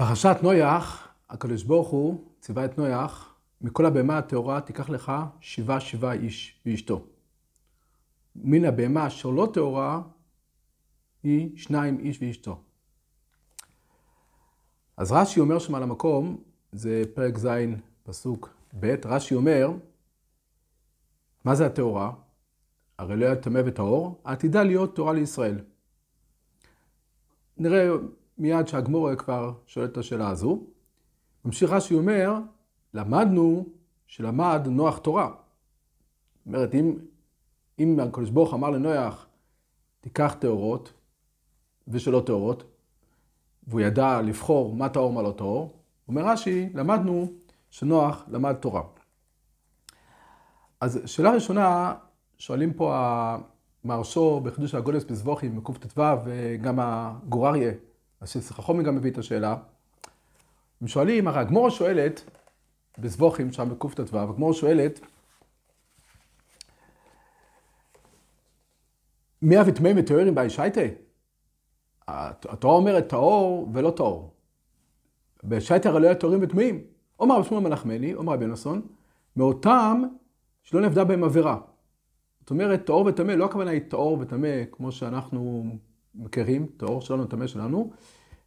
פרשת נויח, הקדוש ברוך הוא ציווה את נויח, מכל הבהמה הטהורה תיקח לך שבעה שבעה איש ואשתו. מן הבהמה אשר לא טהורה היא שניים איש ואשתו. אז רש"י אומר שם על המקום, זה פרק ז', פסוק ב', רש"י אומר, מה זה הטהורה? הרי לא היה טמא וטהור, עתידה להיות טהורה לישראל. נראה מיד שהגמורה כבר שואל את השאלה הזו. ממשיך רש"י אומר, למדנו שלמד נוח תורה. זאת אומרת, אם, אם הקדוש ברוך אמר לנוח, תיקח טהורות ושלא טהורות, והוא ידע לבחור מה טהור מה לא טהור, אומר רש"י, למדנו שנוח למד תורה. אז שאלה ראשונה, שואלים פה המהרשו בחידוש הגודס בזבוכים, בקט"ו, וגם הגורריה אז שחכומי גם מביא את השאלה. הם שואלים, הרי הגמורה שואלת, בזבוכים, שם בקט"ו, הגמורה שואלת, מי אבי טמאים וטהורים באי שייטה? התורה אומרת טהור ולא טהור. בשייטה הרי לא היה טהורים וטמאים. אומר רבי שמואל מנחמני, אומר רבי יונסון, מאותם שלא נבדה בהם עבירה. זאת אומרת, טהור וטמא, לא הכוונה היא טהור וטמא, כמו שאנחנו מכירים, טהור שלנו, טמא שלנו,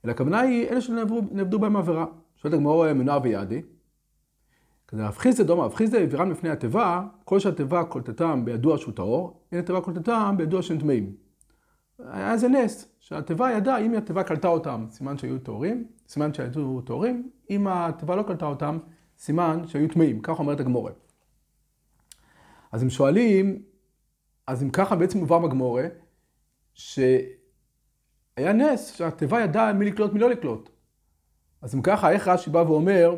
אלא הכוונה היא אלה שנעבדו בהם עבירה. שואלת הגמרא מנוער ויעדי. כזה אבחיז דומה, אבחיז עבירה מפני התיבה, כל שהתיבה קולטתם בידוע שהוא טהור, אין התיבה קולטתם בידוע שהם טמאים. היה איזה נס, שהתיבה ידעה, אם התיבה קלטה אותם, סימן שהיו טהורים, סימן שהיו טהורים, אם התיבה לא קלטה אותם, סימן שהיו טמאים, כך אומרת הגמורה. אז הם שואלים, אז אם ככה בעצם מובא בגמורה. היה נס שהתיבה ידעה מי לקלוט מי לא לקלוט. אז אם ככה, איך רש"י בא ואומר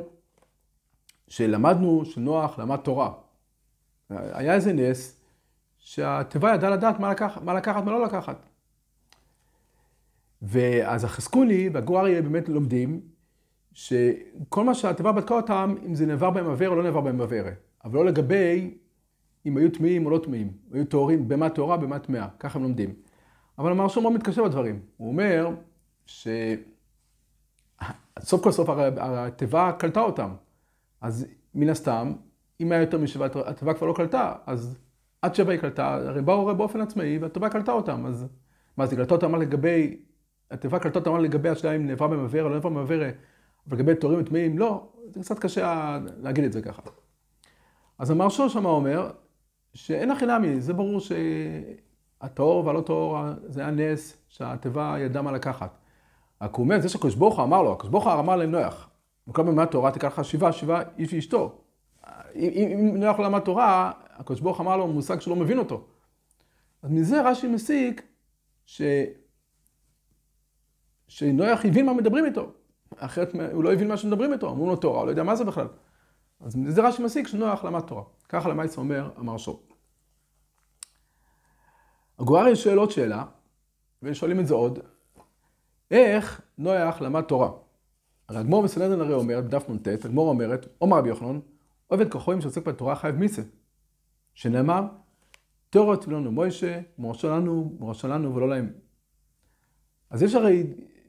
שלמדנו שנוח למד תורה. היה איזה נס שהתיבה ידעה לדעת מה, לקח, מה לקחת, מה לא לקחת. ואז החזקוני והגור באמת לומדים שכל מה שהתיבה בדקה אותם, אם זה נעבר בהם עבר או לא נעבר בהם עבר. אבל לא לגבי אם היו טמאים או לא טמאים. היו טהורים, במה טהורה, במה טמאה. ככה הם לומדים. אבל המהרש"א מאוד מתקשה בדברים. הוא אומר שסוף כל סוף התיבה קלטה אותם. אז מן הסתם, אם היה יותר משבע, התיבה כבר לא קלטה, אז עד שבע היא קלטה, הרי באו הרי באופן עצמאי, והתיבה קלטה אותם. אז מה, זה קלטה אותם לגבי, התיבה קלטה אותם לגבי השאלה אם נעברה במבאר או לא נעברה במבאר, אבל לגבי תורים וטמאים, לא, זה קצת קשה להגיד את זה ככה. אז המהרש"א שמה אומר, שאין הכי נמי, זה ברור ש... הטהור והלא טהור זה היה נס שהתיבה ידעה מה לקחת. אומר, זה שהקדוש ברוך הוא אמר לו, הקדוש ברוך הוא אמר להם נוח, בכל מיני תורה תיקח לך שבעה, שבעה איש ואשתו. אם, אם נוח לא למד תורה, הקדוש ברוך אמר לו מושג שלא מבין אותו. אז מזה רש"י מסיק ש... שנוח הבין מה מדברים איתו. אחרת הוא לא הבין מה שמדברים איתו, אמרו לו תורה, הוא לא יודע מה זה בכלל. אז מזה רש"י מסיק שנוח למד תורה. ככה למעשה אומר המרשו. הגואריה שואל עוד שאלה, ושואלים את זה עוד, איך נויח למד תורה? הרי הגמור בסנדרין הרי אומרת, בדף נ"ט, הגמור אומרת, אומר רבי יוחנן, עובד כחויים שעוסק בתורה חייב מיסה. שנאמר, תורו תבילנו מוישה, מורשה לנו, מורשה לנו ולא להם. אז יש הרי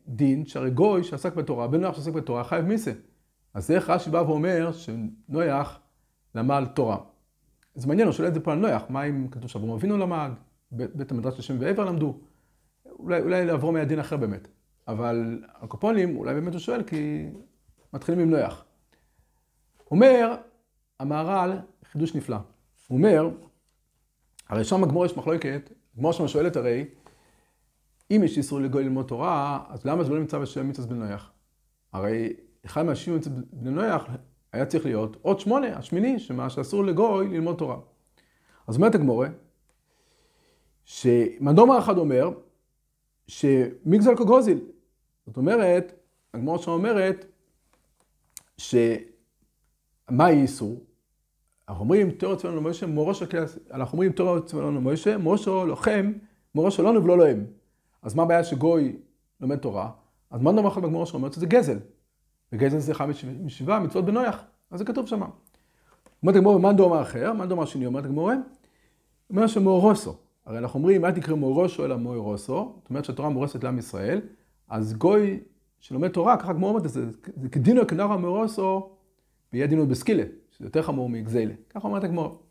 דין שהרי גוי שעסק בתורה, בן נוח שעסק בתורה חייב מיסה. אז איך רש"י בא ואומר שנויח למד תורה. זה מעניין, הוא שואל את זה פה על נויח, מה אם כתוב שאברהם אבינו למד, בית המדרש לשם ועבר למדו. אולי, אולי לעבור מהדין אחר באמת. אבל הקופונים, אולי באמת הוא שואל, כי מתחילים עם נויח. אומר המהר"ל, חידוש נפלא. הוא אומר, הרי שם הגמור יש מחלוקת, הגמור שם שואלת הרי, אם יש איסור לגוי ללמוד תורה, אז למה זה לא נמצא בשם מצווה בן נויח? הרי אחד מהשישים מצווה בן נויח היה צריך להיות עוד שמונה, השמיני, שמה שאסור לגוי ללמוד תורה. אז אומרת הגמורה, שמדומר אחד אומר שמגזל קוגוזיל. זאת אומרת, הגמור שם אומרת שמה איסור? אנחנו אומרים תורת צבאנו למוישה, מורו של כלי, אנחנו אומרים תורת צבאנו למוישה, מושו לוחם, מורו שלנו ולא להם. אז מה הבעיה שגוי לומד תורה? אז מה נאמר לך בגמור שאומרת שזה גזל. וגזל זה אחד משבעה מצוות בנויח, אז זה כתוב שמה. אומרת הגמור, מה דומר אחר? מה דומר שני אומרת הגמור? אומר שמאורוסו. הרי אנחנו אומרים, אל תקראו מוירושו אלא מוירוסו, זאת אומרת שהתורה מורסת לעם ישראל, אז גוי שלומד תורה, ככה גמור אומרת, זה, זה כדינו כנרא מרוסו, ויהיה דינו בסקילה, שזה יותר חמור מגזיילה. ככה אומרת הגמור.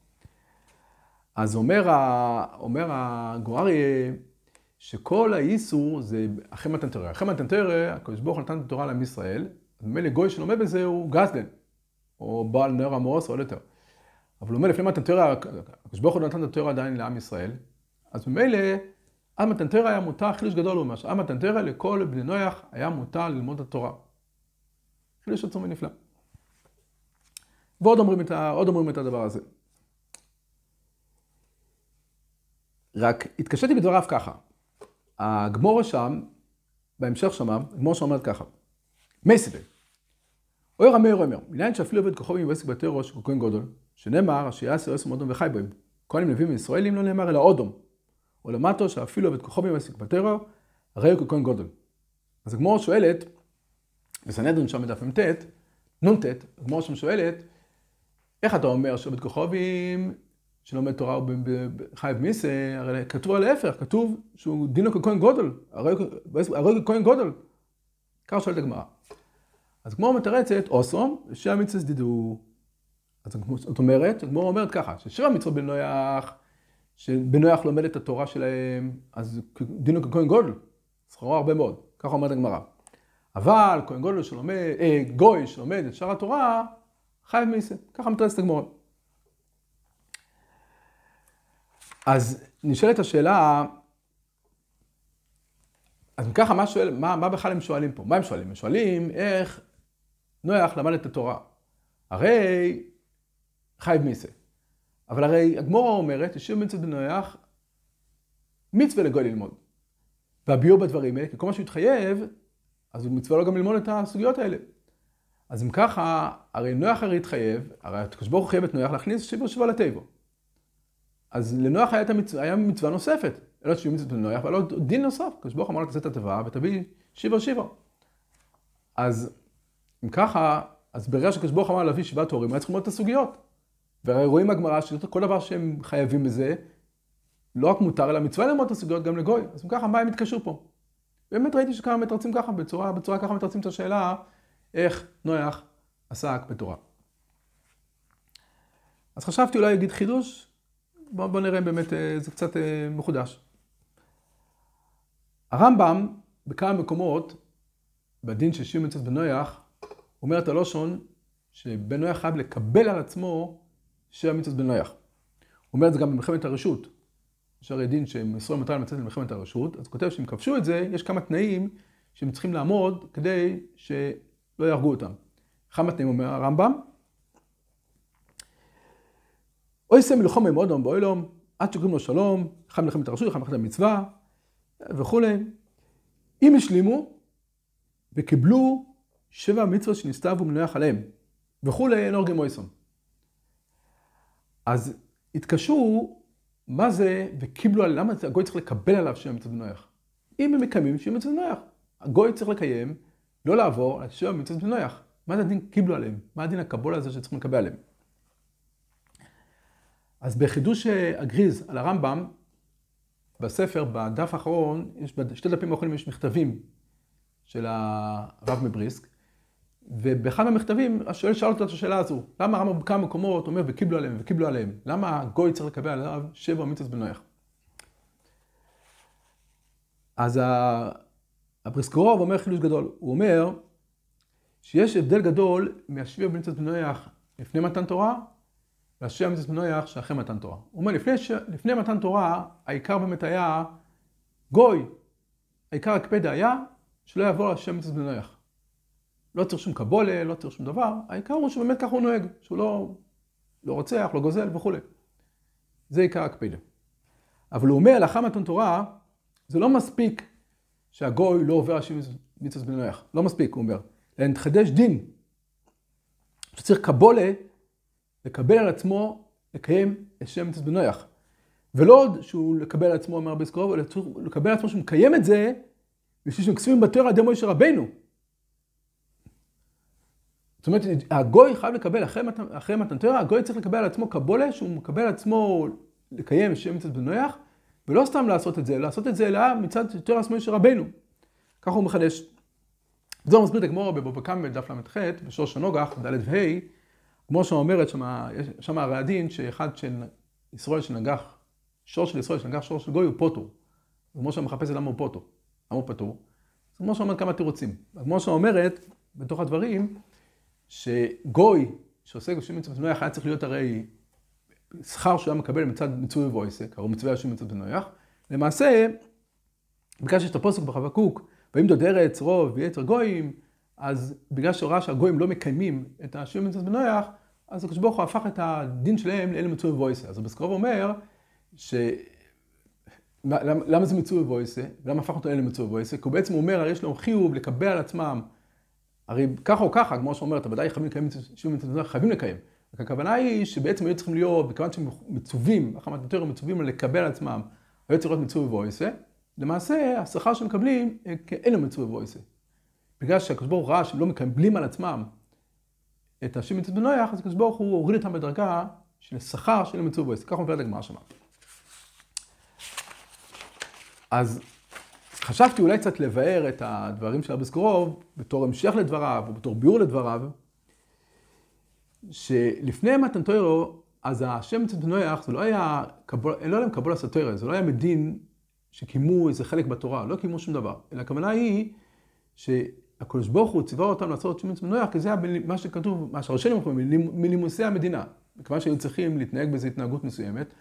אז אומר, ה, אומר הגוארי, שכל האיסור זה אחרי מתן תורה. אחרי מתן תורה, הקדוש ברוך הוא נתן את התורה לעם ישראל, אז ממילא גוי שלומד בזה הוא גזלן, או בעל נר המורס או יותר. אבל הוא אומר, לפני מתן תורה, הקדוש ברוך הוא נתן את התורה עדיין לעם ישראל, אז ממילא, מתן תורה היה מותר, חידוש גדול הוא אומר, מתן תורה לכל בני נויח היה מותר ללמוד את התורה. חידוש עצום ונפלא. ועוד אומרים את, ה, אומרים את הדבר הזה. רק התקשיתי בדבריו ככה. הגמורה שם, בהמשך שמה, הגמורה שם אומרת ככה. מייסבל. אוי רמי אומר, מניין שאפילו עובד כוכב עם עסק בתי ראש כהן גודל, שנאמר, שיעשה עשר אודום וחי בהם. כהנים נביאים וישראלים לא נאמר אלא אודום. או למטו שאפילו עובד כוכב עם עסק בטרור, הרי הוא כהן גודל. אז הגמורה שואלת, בסנהדרין שם בדף מ"ט, נ"ט, הגמורה שם שואלת, איך אתה אומר שעובד כוכבים שלומד תורה הוא חייב מיסה, הרי כתוב על ההפך, כתוב שהוא דינו ככהן גודל, הרי הוא כהן גודל. ככה שואלת הגמרא. אז הגמרא מתרצת, אוסום, ושבע מצווה דידו. אז זאת אומרת, הגמרא אומרת ככה, ששבע מצוות בנויח, שבנויח לומד את התורה שלהם, אז דינו ככהן גודל, שכרו הרבה מאוד, ככה אומרת הגמרא. אבל כהן גודל שלומד, אה, גוי שלומד את שאר התורה, חייב מיסה, ככה מתרצת הגמרא. אז נשאלת השאלה, אז ככה, מה, שואל, מה, מה בכלל הם שואלים פה? מה הם שואלים? הם שואלים איך נויח למד את התורה. הרי חייב מיסה. אבל הרי הגמורה אומרת, ישיר מצוות בנויח, מצווה לגוי ללמוד. והביאו בדברים האלה, כי כל מה שהוא התחייב, אז הוא מצווה לו גם ללמוד את הסוגיות האלה. אז אם ככה, הרי נויח הרי התחייב, הרי הקדוש ברוך הוא חייב את נויח להכניס שיבר שבע לטבע. אז לנוח היה, המצ... היה מצווה נוספת, אלא שיהיו מצוות לנוח, אבל עוד דין נוסף, הקדוש ברוך אמר לה את התיבה ותביא שיבר שיבר. אז אם ככה, אז ברגע שהקדוש ברוך אמר להביא שבעת הורים, היה צריך ללמוד את הסוגיות. והרי רואים בגמרא שכל דבר שהם חייבים בזה, לא רק מותר, אלא מצווה ללמוד את הסוגיות גם לגוי. אז אם ככה, מה הם התקשרו פה? באמת ראיתי שכמה מתרצים ככה, בצורה, בצורה ככה מתרצים את השאלה, איך נויח עסק בתורה. אז חשבתי אולי להגיד חידוש, בואו בוא נראה באמת, אה, זה קצת אה, מחודש. הרמב"ם, בכמה מקומות, בדין של שיעור מצוות בנויח, אומר את הלושון שבן נויח חייב לקבל על עצמו שבע מצוות בנויח. הוא אומר את זה גם במלחמת הרשות. יש הרי דין שהם ישראל מטרה למצאת למלחמת הרשות, אז הוא כותב שאם כבשו את זה, יש כמה תנאים שהם צריכים לעמוד כדי שלא יהרגו אותם. אחד מהתנאים אומר הרמב"ם, אוי סם מלחום עם אודום באוילום, עד שקוראים לו שלום, אחד מלחמת הרשות, אחד מלחמת המצווה, וכולי. אם השלימו וקיבלו שבע מצוות שנסתיו ומנויח עליהם, וכולי, אין אורגים מויסון. אז התקשרו, מה זה, וקיבלו למה הגוי צריך לקבל עליו שבע מצוות מנויח? אם הם מקיימים שבע מצוות מנויח. הגוי צריך לקיים, לא לעבור על שבע מצוות מנויח. מה זה הדין קיבלו עליהם? מה הדין הקבול הזה שצריכים לקבל עליהם? אז בחידוש אה, הגריז על הרמב"ם, בספר, בדף האחרון, יש, בשתי דפים האחרונים יש מכתבים של הרב מבריסק, ובאחד המכתבים השואל שאל אותו את השאלה הזו, למה הרמב"ם בכמה מקומות אומר וקיבלו עליהם וקיבלו עליהם? למה הגוי צריך לקבל עליו שבע מצוות בנויח? אז הבריסקרוב אומר חידוש גדול, הוא אומר שיש הבדל גדול מהשבע מצוות בנויח לפני מתן תורה והשם מצוות מנויח שאחרי מתן תורה. הוא אומר, לפני, ש... לפני מתן תורה, העיקר באמת היה גוי. העיקר הקפדה היה שלא יעבור שם מצוות מנויח. לא צריך שום קבולה, לא צריך שום דבר, העיקר הוא שבאמת ככה הוא נוהג, שהוא לא, לא רוצח, לא גוזל וכולי. זה עיקר הקפדה. אבל הוא אומר, לאחר מתן תורה, זה לא מספיק שהגוי לא עובר על שם מצוות מנויח. לא מספיק, הוא אומר. אלא נתחדש דין. שצריך קבולה לקבל על עצמו לקיים את שם מצוות בנויח. ולא עוד שהוא לקבל על עצמו, אומר בסקרוב, אלא לקבל על עצמו שהוא מקיים את זה בשביל שהם כספים בתורה ידי מוישה רבנו. זאת אומרת, הגוי חייב לקבל, אחרי, מת, אחרי מתן תורה, הגוי צריך לקבל על עצמו קבולה, שהוא מקבל על עצמו לקיים שם מצוות בנויח, ולא סתם לעשות את זה, לעשות את זה אלא מצד תורה עצמו של רבנו. ככה הוא מחדש. זה מסביר את הגמורה בבבא קמא בדף ל"ח, בשורש הנוגח, ד' וה', כמו שאומרת שם, הרי הדין שאחד של ישראל שנגח, שור של ישראל שנגח שור של גוי הוא פוטור. כמו שמחפש למה הוא פוטור, למה הוא פטור. זה כמו שאומרת כמה תירוצים. כמו שאומרת, בתוך הדברים, שגוי שעוסק בשביל מצוות נויח היה צריך להיות הרי שכר שהוא היה מקבל מצד מצווה ובויסק, הרי מצווה השם מצוות נויח. למעשה, בגלל שיש את הפוסק בחבקוק, ואם דוד ארץ רוב ויתר גויים, אז בגלל שהוא ראה שהגויים לא מקיימים את השם מצוות בנויח, אז הקדוש ברוך הוא הפך את הדין שלהם לאלה מצווה ובויסה. אז בסקרוב אומר, ש... למה זה מצווה ובויסה? למה הפך אותו לאלה מצווה ובויסה? כי הוא בעצם אומר, הרי יש להם חיוב לקבל על עצמם הרי ככה או ככה, כמו שאומרת, ודאי חייבים לקיים שוב מצוות חייבים לקיים. הכוונה היא שבעצם היו צריכים להיות, מכיוון שהם מצווים, החמת יותר מצווים לקבל עצמם, היו צריכים להיות מצווה ובויסה, למעשה השכר שהם מקבלים כאין מצווה ובויסה. בגלל שהקדוש ברוך הוא ראה שהם לא מקבלים על עצמם את השם מצוות בנויח, אז הקדוש ברוך הוא הוריד אותם בדרגה של שכר של מצווה ובויסה. ככה את הגמרא שמה. אז חשבתי אולי קצת לבאר את הדברים של אבסקרוב בתור המשך לדבריו, או בתור ביאור לדבריו, שלפני מתן תוירו, אז השם מצוות נויח, זה לא היה, לא היה קבול הסתוירה, זה לא היה מדין שקיימו איזה חלק בתורה, לא קיימו שום דבר. אלא הכוונה היא שהקדוש ברוך הוא ציווה אותם לעשות שם מצוות נויח, כי זה היה מה שכתוב, מה שהראשונים אומרים, מלימוסי המדינה. מכיוון שהיו צריכים להתנהג באיזו התנהגות מסוימת,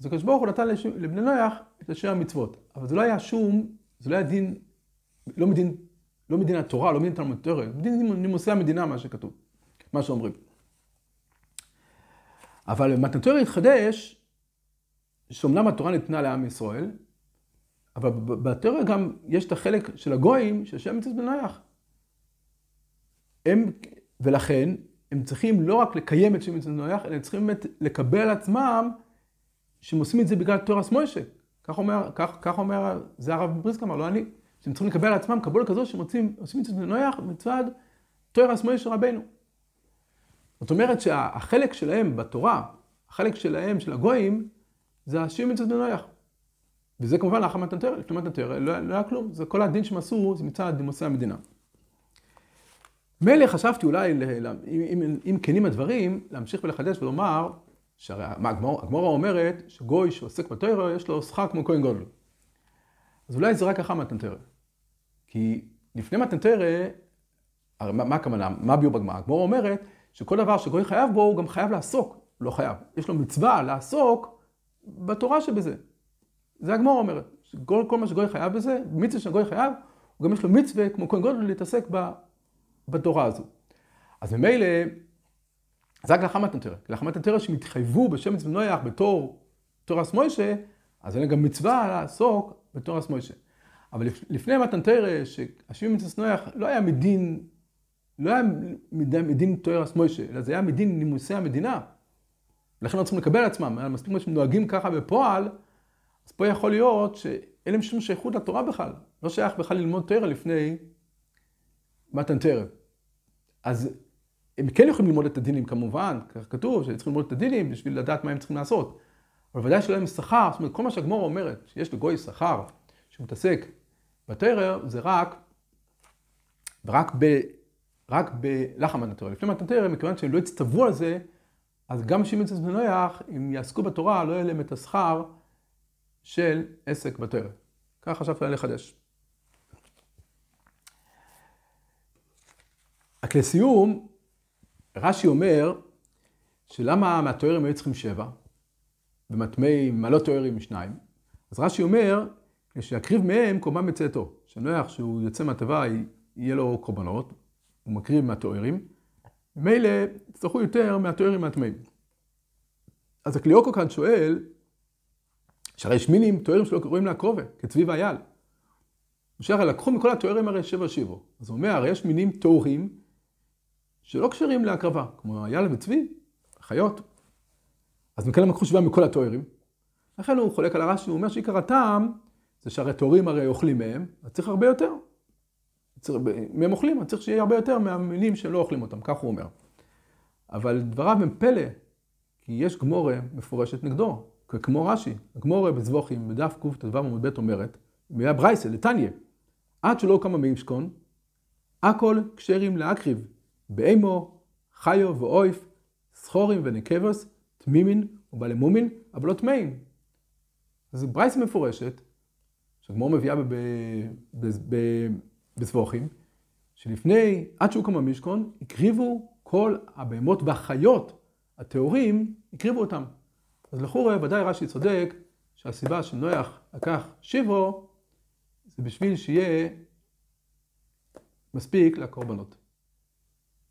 אז הקדוש ברוך הוא נתן לבני נויח את אשר המצוות. אבל זה לא היה שום זה לא היה דין, לא מדין, לא מדין התורה, לא מדין תלמוד תורה, מדין נימוסי המדינה, מה שכתוב, מה שאומרים. אבל מתנתורה התחדש, שאומנם התורה ניתנה לעם ישראל, אבל בתורה גם יש את החלק של הגויים, שהשם מצוות בנויח. הם, ולכן, הם צריכים לא רק לקיים את שם מצוות בנויח, אלא הם צריכים באמת לקבל על עצמם שהם עושים את זה בגלל תורס מוישה. כך אומר, כך, כך אומר, זה הרב בריסק אמר, לא אני, שהם צריכים לקבל על עצמם קבול כזו שהם עושים את זה בנויח מצד תוירס מויש רבנו. זאת אומרת שהחלק שלהם בתורה, החלק שלהם, של הגויים, זה השם מצד בנויח. וזה כמובן לאחר מתנתרא, לפני מתנתרא, לא, לא היה כלום, זה כל הדין שהם עשו, זה מצד דימוסי המדינה. מילא חשבתי אולי, אם, אם, אם כנים הדברים, להמשיך ולחדש ולומר, שהרי הגמורה אומרת שגוי שעוסק בתוירה יש לו שכר כמו כהן גודל. אז אולי זה רק אחר מתנתרא. כי לפני מתנתרא, הרי מה, מה הכוונה? מה ביור בגמרא? הגמורה אומרת שכל דבר שגוי חייב בו, הוא גם חייב לעסוק. לא חייב. יש לו מצווה לעסוק בתורה שבזה. זה הגמורה אומרת. שכל, כל מה שגוי חייב בזה, מצווה שגוי חייב, הוא גם יש לו מצווה כמו כהן גודל להתעסק בתורה הזו. אז ממילא, זה רק לאחר מתנתרא. לאחר מתנתרא שהם התחייבו בשם מצוות נויח בתור תורס מוישה, אז אין להם גם מצווה לעסוק בתורס מוישה. אבל לפני מתנתרא, שהשם מצוות נויח לא היה מדין, לא היה מדין, מדין תורס מוישה, אלא זה היה מדין נימוסי המדינה. לכן לא צריכים לקבל עצמם, מספיק שהם נוהגים ככה בפועל, אז פה יכול להיות שאין להם שום שייכות לתורה בכלל. לא שייך בכלל ללמוד תורה לפני מתנתרא. אז הם כן יכולים ללמוד את הדינים כמובן, כך כתוב, שהם צריכים ללמוד את הדינים בשביל לדעת מה הם צריכים לעשות. אבל ודאי שלא להם שכר, זאת אומרת, כל מה שהגמור אומרת, שיש לגוי שכר שמתעסק בתרא, זה רק, רק ב... רק בלחם מתנתרא. לפני מתנתרא, מכיוון שהם לא הצטוו על זה, אז גם שימץ בנויח, אם יעסקו בתורה, לא יהיה להם את השכר של עסק בתרא. כך חשבתי לחדש. רק לסיום, רש"י אומר, שלמה מהתוארים היו צריכים שבע, ומטמאי מעלות תוארים שניים? אז רש"י אומר, שיקריב מהם קורבן בצאתו. שנוח שהוא יוצא מהטבע, יהיה לו קורבנות, הוא מקריב מהתוארים, ומילא יצטרכו יותר מהתוארים מהטמאים. אז הקליוקו כאן שואל, שהרי יש מינים תוארים שלא קוראים להקרובה, כצבי ואייל. משה לקחו מכל התוארים הרי שבע שיבו. אז הוא אומר, הרי יש מינים טהורים שלא כשרים להקרבה, כמו אייל וצבי, חיות. אז מכאן הם לקחו שבעה מכל התוארים. לכן הוא חולק על הרש"י, הוא אומר שעיקר הטעם זה שהרי תוארים הרי אוכלים מהם, אז צריך הרבה יותר. אם הם אוכלים, אז צריך שיהיה הרבה יותר מהמינים שלא אוכלים אותם, כך הוא אומר. אבל דבריו הם פלא, כי יש גמורה מפורשת נגדו, כמו רש"י. הגמורה בזבוכים, בדף קט"ו עמוד ב' אומרת, מילה ברייסה, לטניה, עד שלא קמה מישכון, הכל כשרים להקריב, באמו, חיו ואויף, סחורים ונקבוס, תמימין ובעלי מומין, אבל לא טמאים. זו ברייס מפורשת, שהגמור מביאה בסבוכים, שלפני, עד שהוקם המשכון, הקריבו כל הבהמות והחיות הטהורים, הקריבו אותם. אז לכאורה, ודאי רש"י צודק, שהסיבה שנויח לקח שיבו, זה בשביל שיהיה מספיק לקורבנות.